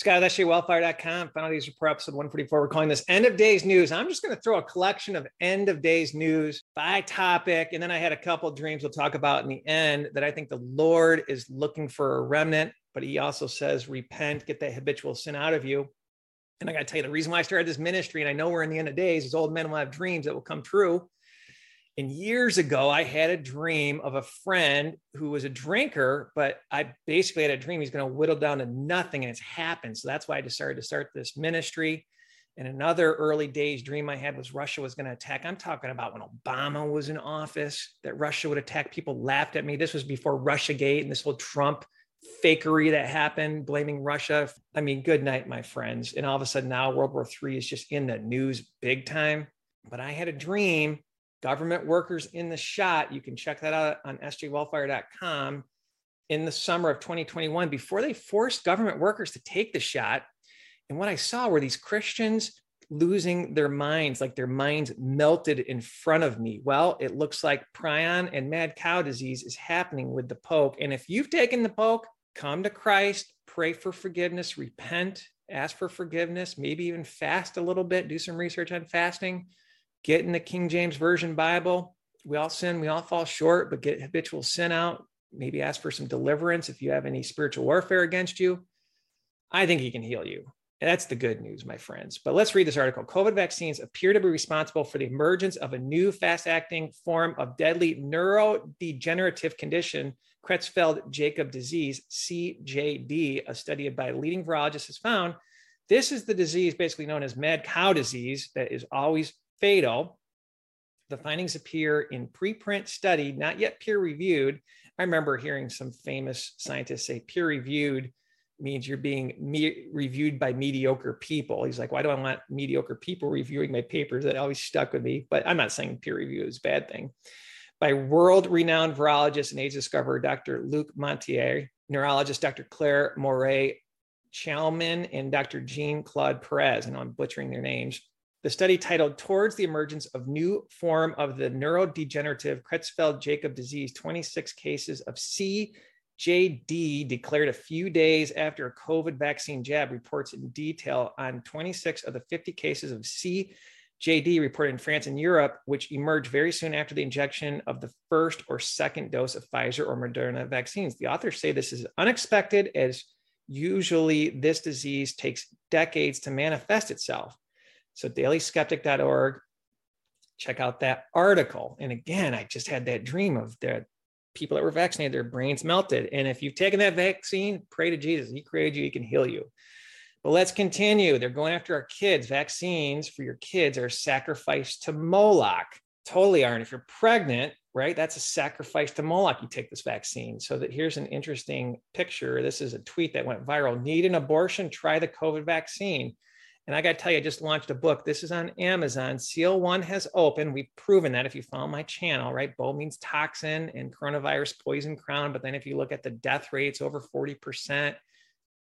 Scott at SJWellfire.com. Final Days Report episode 144. We're calling this End of Days News. I'm just going to throw a collection of End of Days News by topic. And then I had a couple dreams we'll talk about in the end that I think the Lord is looking for a remnant, but he also says, repent, get that habitual sin out of you. And I got to tell you, the reason why I started this ministry, and I know we're in the end of days, is old men will have dreams that will come true. And years ago, I had a dream of a friend who was a drinker, but I basically had a dream he's going to whittle down to nothing, and it's happened. So that's why I decided to start this ministry. And another early days dream I had was Russia was going to attack. I'm talking about when Obama was in office, that Russia would attack. People laughed at me. This was before Russia Gate and this whole Trump fakery that happened, blaming Russia. I mean, good night, my friends. And all of a sudden now World War III is just in the news big time. But I had a dream government workers in the shot. You can check that out on sjwellfire.com in the summer of 2021 before they forced government workers to take the shot. And what I saw were these Christians losing their minds, like their minds melted in front of me. Well, it looks like prion and mad cow disease is happening with the poke. And if you've taken the poke, come to Christ, pray for forgiveness, repent, ask for forgiveness, maybe even fast a little bit, do some research on fasting get in the King James Version Bible. We all sin, we all fall short, but get habitual sin out. Maybe ask for some deliverance if you have any spiritual warfare against you. I think he can heal you. And that's the good news, my friends. But let's read this article. COVID vaccines appear to be responsible for the emergence of a new fast acting form of deadly neurodegenerative condition, Creutzfeldt Jakob disease, CJD. A study by leading virologists has found this is the disease basically known as mad cow disease that is always fatal. The findings appear in preprint study, not yet peer reviewed. I remember hearing some famous scientists say peer reviewed means you're being me- reviewed by mediocre people. He's like, why do I want mediocre people reviewing my papers? That always stuck with me. But I'm not saying peer review is a bad thing. By world renowned virologist and AIDS discoverer Dr. Luc Montagnier, neurologist Dr. Claire Moret Chalmin, and Dr. Jean Claude Perez. Know I'm butchering their names. The study titled Towards the Emergence of New Form of the Neurodegenerative Creutzfeldt-Jakob Disease, 26 cases of CJD declared a few days after a COVID vaccine jab reports in detail on 26 of the 50 cases of CJD reported in France and Europe, which emerged very soon after the injection of the first or second dose of Pfizer or Moderna vaccines. The authors say this is unexpected as usually this disease takes decades to manifest itself. So dailyskeptic.org, check out that article. And again, I just had that dream of the people that were vaccinated, their brains melted. And if you've taken that vaccine, pray to Jesus. He created you, he can heal you. But let's continue. They're going after our kids. Vaccines for your kids are sacrificed to Moloch. Totally aren't. If you're pregnant, right, that's a sacrifice to Moloch. You take this vaccine. So that here's an interesting picture. This is a tweet that went viral. Need an abortion? Try the COVID vaccine. And I got to tell you, I just launched a book. This is on Amazon. Seal One has opened. We've proven that if you follow my channel, right? Bo means toxin and coronavirus poison crown. But then if you look at the death rates, over 40%,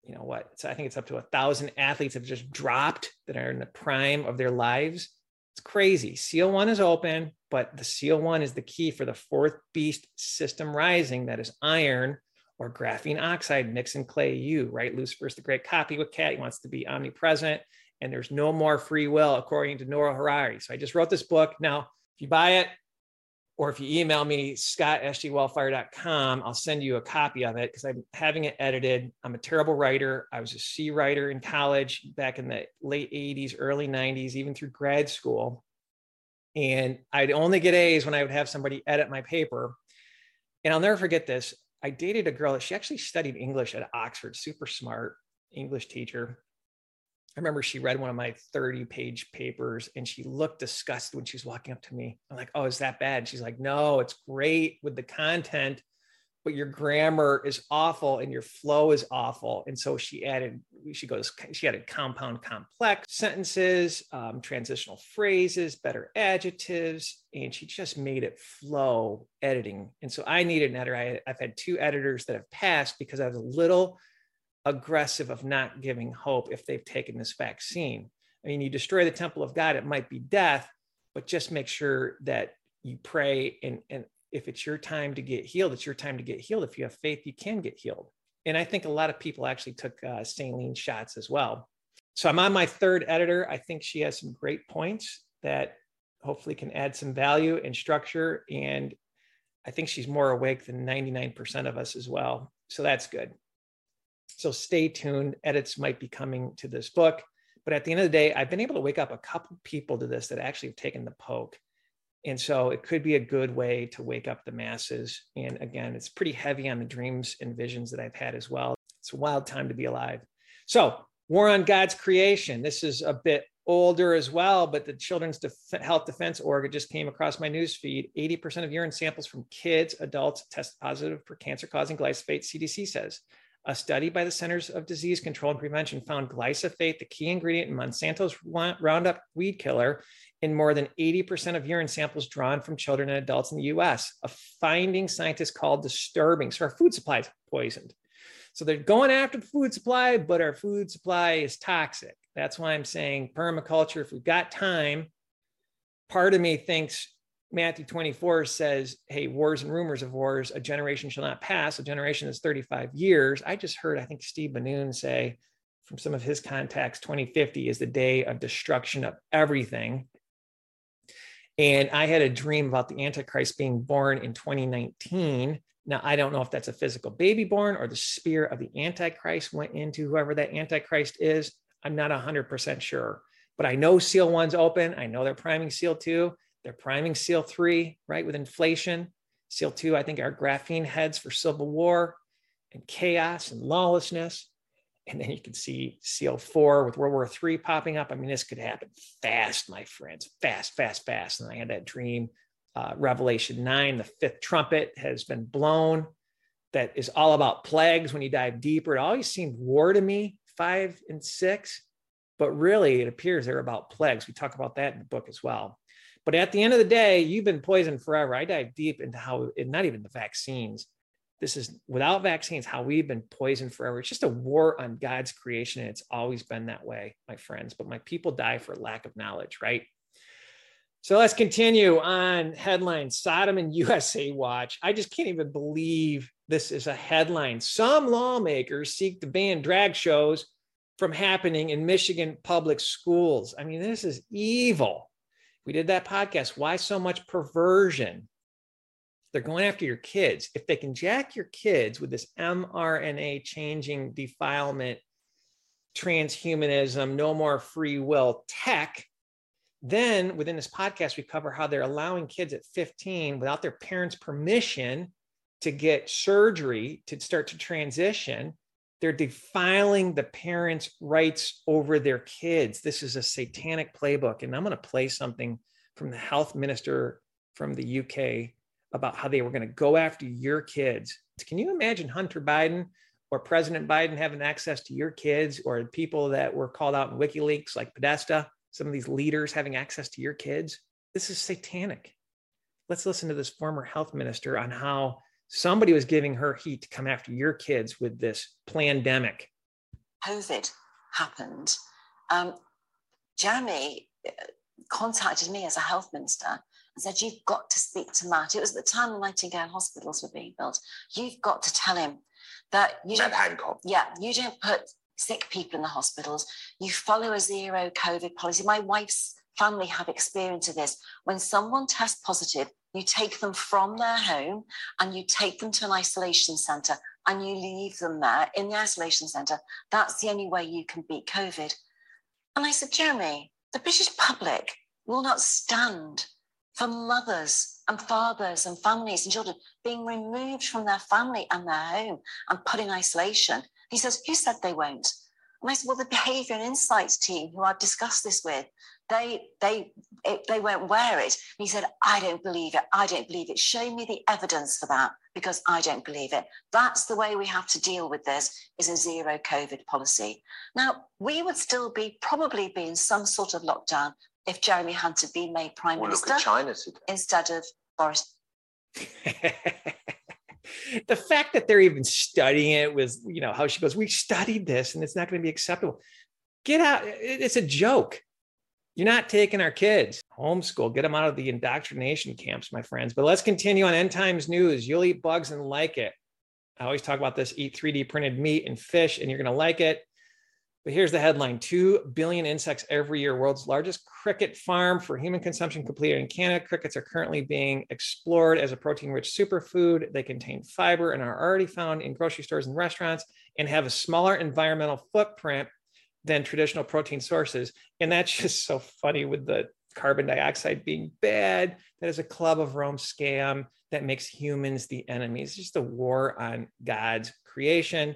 you know what? So I think it's up to a thousand athletes have just dropped that are in the prime of their lives. It's crazy. Seal One is open, but the Seal One is the key for the fourth beast system rising that is iron or graphene oxide, Nixon Clay U, right? Lucifer's the great copy with cat. He wants to be omnipresent and there's no more free will, according to Noah Harari. So I just wrote this book. Now, if you buy it, or if you email me, scottsjwellfire.com, I'll send you a copy of it because I'm having it edited. I'm a terrible writer. I was a C writer in college back in the late 80s, early 90s, even through grad school. And I'd only get A's when I would have somebody edit my paper. And I'll never forget this. I dated a girl that she actually studied English at Oxford, super smart English teacher. I remember she read one of my 30 page papers and she looked disgusted when she was walking up to me. I'm like, oh, is that bad? She's like, no, it's great with the content, but your grammar is awful and your flow is awful. And so she added, she goes, she added compound complex sentences, um, transitional phrases, better adjectives, and she just made it flow editing. And so I needed an editor. I, I've had two editors that have passed because I was a little aggressive of not giving hope if they've taken this vaccine. I mean, you destroy the temple of God, it might be death, but just make sure that you pray. And, and if it's your time to get healed, it's your time to get healed. If you have faith, you can get healed. And I think a lot of people actually took uh, saline shots as well. So I'm on my third editor. I think she has some great points that hopefully can add some value and structure. And I think she's more awake than 99% of us as well. So that's good. So stay tuned. Edits might be coming to this book. But at the end of the day, I've been able to wake up a couple people to this that actually have taken the poke. And so it could be a good way to wake up the masses. And again, it's pretty heavy on the dreams and visions that I've had as well. It's a wild time to be alive. So War on God's Creation. This is a bit older as well, but the Children's Def- Health Defense Org just came across my news feed. 80% of urine samples from kids, adults test positive for cancer causing glyphosate, CDC says. A study by the Centers of Disease Control and Prevention found glyphosate, the key ingredient in Monsanto's Roundup weed killer, in more than 80% of urine samples drawn from children and adults in the US, a finding scientists called disturbing. So our food supply is poisoned. So they're going after the food supply, but our food supply is toxic. That's why I'm saying permaculture, if we've got time, part of me thinks Matthew 24 says, Hey, wars and rumors of wars, a generation shall not pass. A generation is 35 years. I just heard, I think Steve Bannon say from some of his contacts, 2050 is the day of destruction of everything. And I had a dream about the Antichrist being born in 2019. Now, I don't know if that's a physical baby born or the spirit of the Antichrist went into whoever that Antichrist is. I'm not 100% sure, but I know Seal 1's open. I know they're priming Seal 2. They're priming Seal 3, right, with inflation. Seal 2, I think, are graphene heads for civil war and chaos and lawlessness. And then you can see Seal 4 with World War 3 popping up. I mean, this could happen fast, my friends, fast, fast, fast. And I had that dream uh, Revelation 9, the fifth trumpet has been blown. That is all about plagues when you dive deeper. It always seemed war to me, five and six, but really it appears they're about plagues. We talk about that in the book as well. But at the end of the day, you've been poisoned forever. I dive deep into how, not even the vaccines. This is without vaccines, how we've been poisoned forever. It's just a war on God's creation. And it's always been that way, my friends. But my people die for lack of knowledge, right? So let's continue on headlines Sodom and USA Watch. I just can't even believe this is a headline. Some lawmakers seek to ban drag shows from happening in Michigan public schools. I mean, this is evil. We did that podcast. Why so much perversion? They're going after your kids. If they can jack your kids with this mRNA changing defilement, transhumanism, no more free will tech, then within this podcast, we cover how they're allowing kids at 15 without their parents' permission to get surgery to start to transition. They're defiling the parents' rights over their kids. This is a satanic playbook. And I'm going to play something from the health minister from the UK about how they were going to go after your kids. Can you imagine Hunter Biden or President Biden having access to your kids or people that were called out in WikiLeaks like Podesta? some of these leaders having access to your kids. This is satanic. Let's listen to this former health minister on how somebody was giving her heat to come after your kids with this pandemic. COVID happened. Um, Jeremy uh, contacted me as a health minister and said, You've got to speak to Matt. It was at the time the Nightingale hospitals were being built. You've got to tell him that you Matt don't, Hancock. Yeah, you don't put sick people in the hospitals. You follow a zero COVID policy. My wife's family have experience of this. When someone tests positive, you take them from their home and you take them to an isolation centre and you leave them there in the isolation centre. That's the only way you can beat COVID. And I said, Jeremy, the British public will not stand for mothers and fathers and families and children being removed from their family and their home and put in isolation he says, Who said they won't? And I said, Well, the behavior and insights team who I've discussed this with, they they it, they won't wear it. And he said, I don't believe it. I don't believe it. Show me the evidence for that because I don't believe it. That's the way we have to deal with this is a zero COVID policy. Now, we would still be probably be in some sort of lockdown if Jeremy Hunter be made prime Well, minister look at China today. instead of Boris the fact that they're even studying it was, you know, how she goes, we studied this and it's not going to be acceptable. Get out. It's a joke. You're not taking our kids homeschool, get them out of the indoctrination camps, my friends. But let's continue on end times news. You'll eat bugs and like it. I always talk about this eat 3D printed meat and fish, and you're going to like it. But here's the headline 2 billion insects every year. World's largest cricket farm for human consumption completed in Canada. Crickets are currently being explored as a protein rich superfood. They contain fiber and are already found in grocery stores and restaurants and have a smaller environmental footprint than traditional protein sources. And that's just so funny with the carbon dioxide being bad. That is a club of Rome scam that makes humans the enemy. It's just a war on God's creation.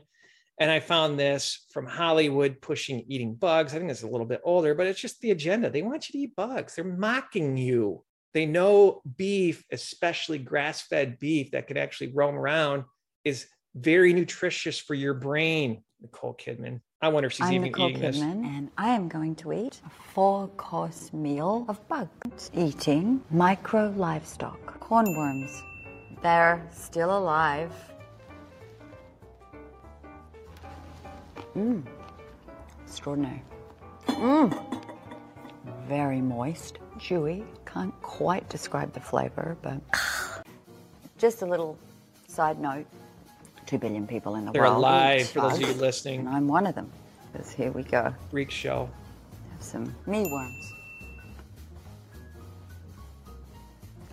And I found this from Hollywood pushing eating bugs. I think it's a little bit older, but it's just the agenda. They want you to eat bugs. They're mocking you. They know beef, especially grass fed beef that could actually roam around, is very nutritious for your brain. Nicole Kidman. I wonder if she's I'm even Nicole eating Kidman, this. and I am going to eat a four-course meal of bugs. Eating micro livestock, cornworms. They're still alive. Mmm, extraordinary. Mmm, very moist, chewy. Can't quite describe the flavor, but just a little side note. Two billion people in the world. They're alive for those of you listening. And I'm one of them. Because here we go. Freak show. Have some mealworms.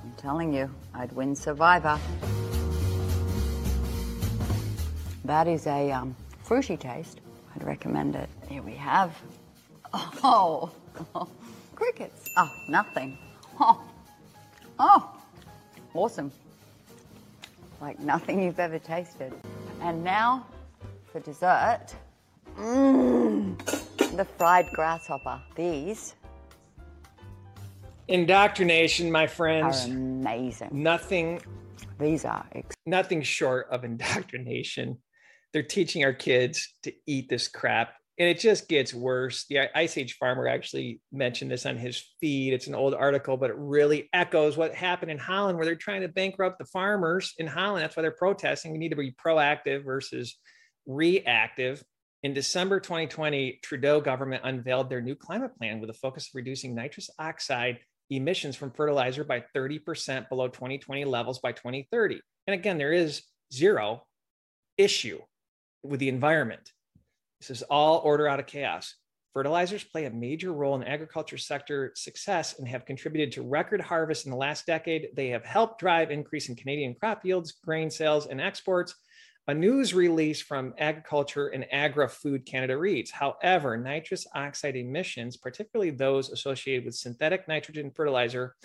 I'm telling you, I'd win Survivor. That is a um, fruity taste. I'd recommend it. Here we have. Oh, crickets. Oh, nothing. Oh, oh, awesome. Like nothing you've ever tasted. And now for dessert. Mmm, the fried grasshopper. These Indoctrination, my friends, are amazing. Nothing, These are ex- nothing short of indoctrination. They're teaching our kids to eat this crap. And it just gets worse. The Ice Age farmer actually mentioned this on his feed. It's an old article, but it really echoes what happened in Holland, where they're trying to bankrupt the farmers in Holland. That's why they're protesting. We need to be proactive versus reactive. In December 2020, Trudeau government unveiled their new climate plan with a focus of reducing nitrous oxide emissions from fertilizer by 30% below 2020 levels by 2030. And again, there is zero issue with the environment. This is all order out of chaos. Fertilizers play a major role in agriculture sector success and have contributed to record harvests in the last decade. They have helped drive increase in Canadian crop yields, grain sales, and exports. A news release from Agriculture and Agri Food Canada reads However, nitrous oxide emissions, particularly those associated with synthetic nitrogen fertilizer,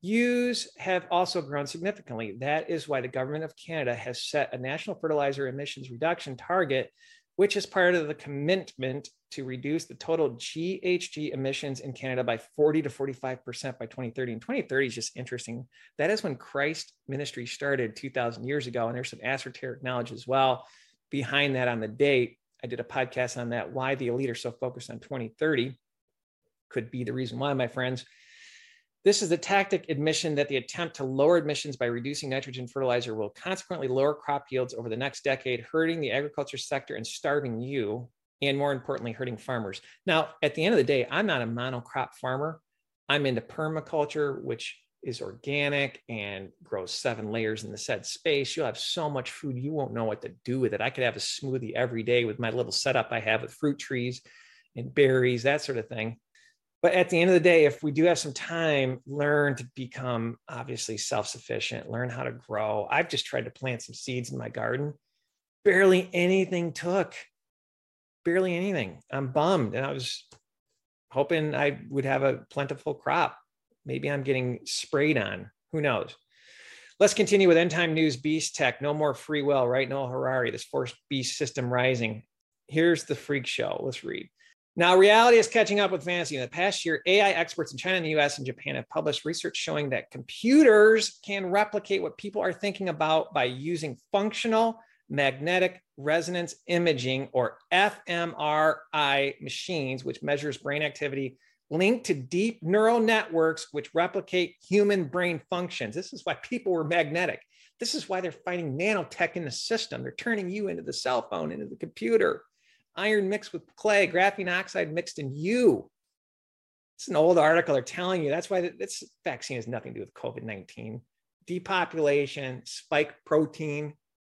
use have also grown significantly. That is why the Government of Canada has set a national fertilizer emissions reduction target, which is part of the commitment to reduce the total GHG emissions in Canada by 40 to 45% by 2030. And 2030 is just interesting. That is when Christ ministry started 2,000 years ago. And there's some esoteric knowledge as well behind that on the date. I did a podcast on that, why the elite are so focused on 2030. Could be the reason why, my friends. This is the tactic admission that the attempt to lower emissions by reducing nitrogen fertilizer will consequently lower crop yields over the next decade, hurting the agriculture sector and starving you, and more importantly, hurting farmers. Now, at the end of the day, I'm not a monocrop farmer. I'm into permaculture, which is organic and grows seven layers in the said space. You'll have so much food, you won't know what to do with it. I could have a smoothie every day with my little setup I have with fruit trees and berries, that sort of thing. But at the end of the day, if we do have some time, learn to become obviously self sufficient, learn how to grow. I've just tried to plant some seeds in my garden. Barely anything took, barely anything. I'm bummed. And I was hoping I would have a plentiful crop. Maybe I'm getting sprayed on. Who knows? Let's continue with end time news beast tech. No more free will, right? Noah Harari, this forced beast system rising. Here's the freak show. Let's read. Now, reality is catching up with fantasy. In the past year, AI experts in China and the US and Japan have published research showing that computers can replicate what people are thinking about by using functional magnetic resonance imaging or fMRI machines, which measures brain activity linked to deep neural networks which replicate human brain functions. This is why people were magnetic. This is why they're finding nanotech in the system. They're turning you into the cell phone, into the computer iron mixed with clay, graphene oxide mixed in you. It's an old article. They're telling you that's why this vaccine has nothing to do with COVID 19. Depopulation, spike protein,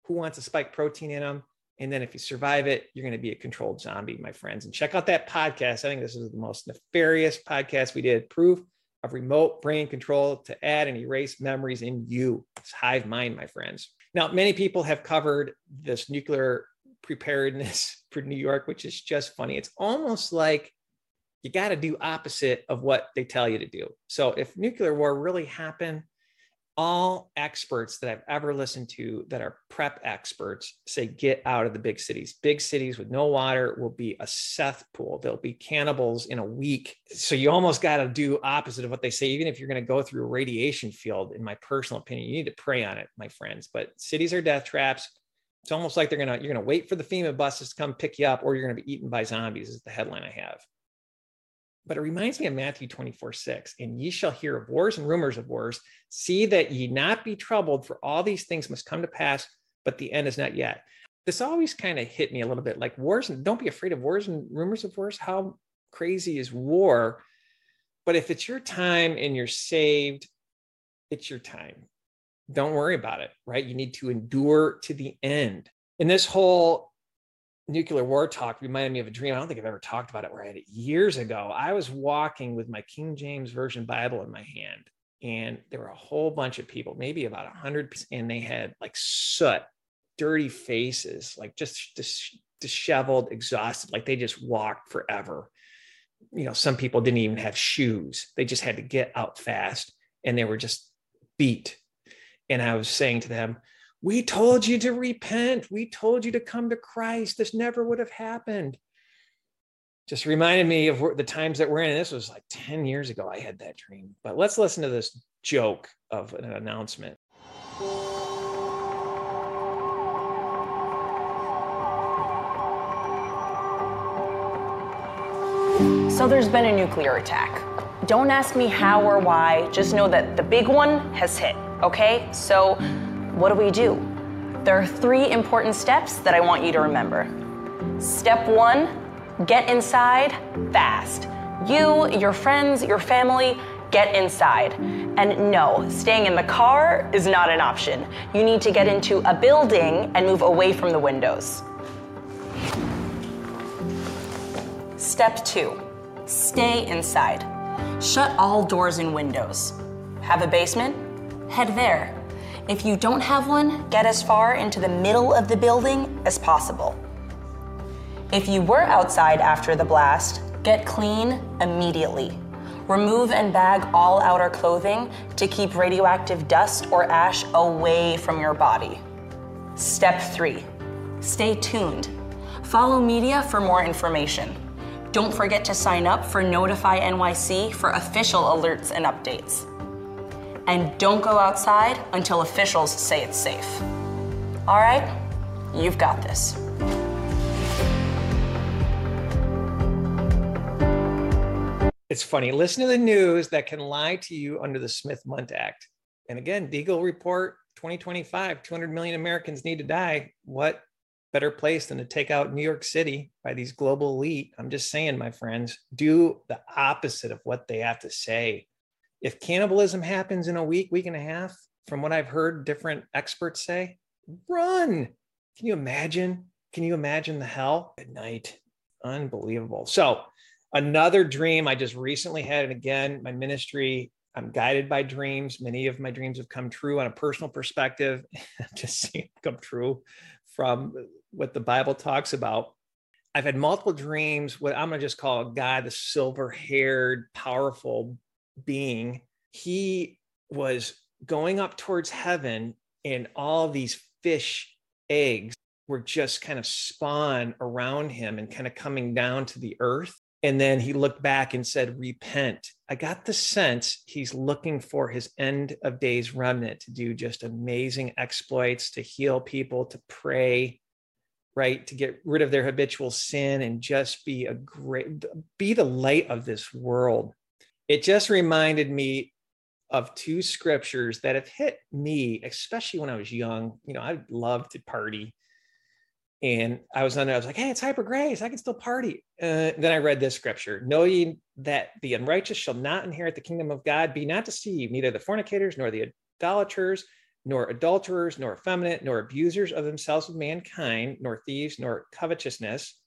who wants a spike protein in them. And then if you survive it, you're going to be a controlled zombie, my friends. And check out that podcast. I think this is the most nefarious podcast we did. Proof of remote brain control to add and erase memories in you. It's hive mind, my friends. Now, many people have covered this nuclear preparedness for New York, which is just funny. It's almost like you got to do opposite of what they tell you to do. So if nuclear war really happened, all experts that I've ever listened to that are prep experts say get out of the big cities. Big cities with no water will be a cesspool. There'll be cannibals in a week. So you almost got to do opposite of what they say. Even if you're going to go through a radiation field, in my personal opinion, you need to pray on it, my friends. But cities are death traps. It's almost like they're gonna you're gonna wait for the FEMA buses to come pick you up, or you're gonna be eaten by zombies. Is the headline I have but it reminds me of Matthew 24, 6. And ye shall hear of wars and rumors of wars. See that ye not be troubled, for all these things must come to pass, but the end is not yet. This always kind of hit me a little bit like wars, and don't be afraid of wars and rumors of wars. How crazy is war? But if it's your time and you're saved, it's your time. Don't worry about it, right? You need to endure to the end. And this whole nuclear war talk reminded me of a dream. I don't think I've ever talked about it where I had it years ago. I was walking with my King James Version Bible in my hand, and there were a whole bunch of people, maybe about a hundred, and they had like soot, dirty faces, like just dis- disheveled, exhausted, like they just walked forever. You know, some people didn't even have shoes; they just had to get out fast, and they were just beat. And I was saying to them, we told you to repent. We told you to come to Christ. This never would have happened. Just reminded me of the times that we're in. This was like 10 years ago. I had that dream. But let's listen to this joke of an announcement. So there's been a nuclear attack. Don't ask me how or why, just know that the big one has hit, okay? So what do we do? There are three important steps that I want you to remember. Step one get inside fast. You, your friends, your family, get inside. And no, staying in the car is not an option. You need to get into a building and move away from the windows. Step two stay inside. Shut all doors and windows. Have a basement? Head there. If you don't have one, get as far into the middle of the building as possible. If you were outside after the blast, get clean immediately. Remove and bag all outer clothing to keep radioactive dust or ash away from your body. Step three stay tuned. Follow media for more information. Don't forget to sign up for Notify NYC for official alerts and updates and don't go outside until officials say it's safe. All right? You've got this. It's funny. Listen to the news that can lie to you under the Smith Mundt Act. And again, Deagle report 2025 200 million Americans need to die. What better place than to take out New York City by these global elite? I'm just saying, my friends, do the opposite of what they have to say if cannibalism happens in a week, week and a half, from what I've heard different experts say, run. Can you imagine? Can you imagine the hell at night? Unbelievable. So, another dream I just recently had, and again, my ministry, I'm guided by dreams. Many of my dreams have come true on a personal perspective. Just seeing come true from what the Bible talks about. I've had multiple dreams, what I'm going to just call a guy, the silver haired, powerful being, he was going up towards heaven, and all these fish eggs were just kind of spawn around him and kind of coming down to the earth. And then he looked back and said, Repent. I got the sense he's looking for his end of days remnant to do just amazing exploits, to heal people, to pray, right? To get rid of their habitual sin and just be a great, be the light of this world it just reminded me of two scriptures that have hit me, especially when I was young. You know, I loved to party. And I was on there, I was like, hey, it's hyper grace. I can still party. Uh, then I read this scripture Know ye that the unrighteous shall not inherit the kingdom of God. Be not deceived, neither the fornicators nor the idolaters, nor adulterers, nor effeminate, nor abusers of themselves with mankind, nor thieves, nor covetousness,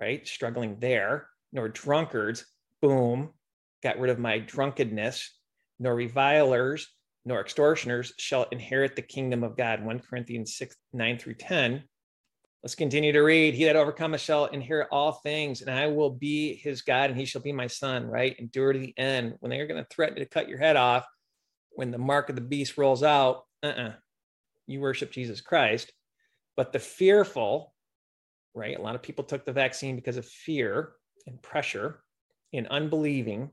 right? Struggling there, nor drunkards, boom, got rid of my drunkenness, nor revilers, nor extortioners shall inherit the kingdom of God. 1 Corinthians 6, 9 through 10. Let's continue to read. He that overcometh shall inherit all things, and I will be his God, and he shall be my son, right? Endure to the end. When they're going to threaten to cut your head off, when the mark of the beast rolls out, uh-uh, you worship Jesus Christ. But the fearful, right? A lot of people took the vaccine because of fear and pressure and unbelieving,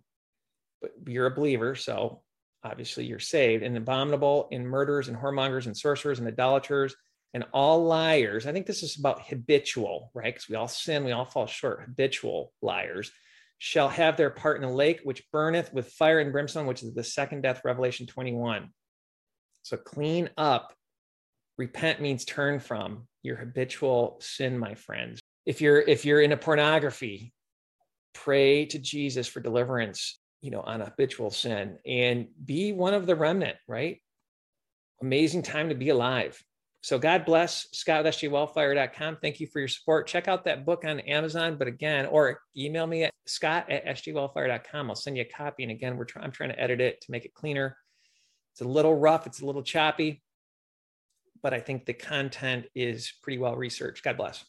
but you're a believer, so obviously you're saved. And abominable, and murderers, and whoremongers, and sorcerers, and idolaters, and all liars. I think this is about habitual, right? Because we all sin, we all fall short. Habitual liars shall have their part in the lake which burneth with fire and brimstone, which is the second death, Revelation 21. So clean up. Repent means turn from your habitual sin, my friends. If you're if you're into pornography, pray to Jesus for deliverance, you know, on habitual sin and be one of the remnant, right? Amazing time to be alive. So God bless Scott with sjwellfire.com. Thank you for your support. Check out that book on Amazon, but again, or email me at scott at sjwellfire.com. I'll send you a copy. And again, we're trying, I'm trying to edit it to make it cleaner. It's a little rough. It's a little choppy, but I think the content is pretty well researched. God bless.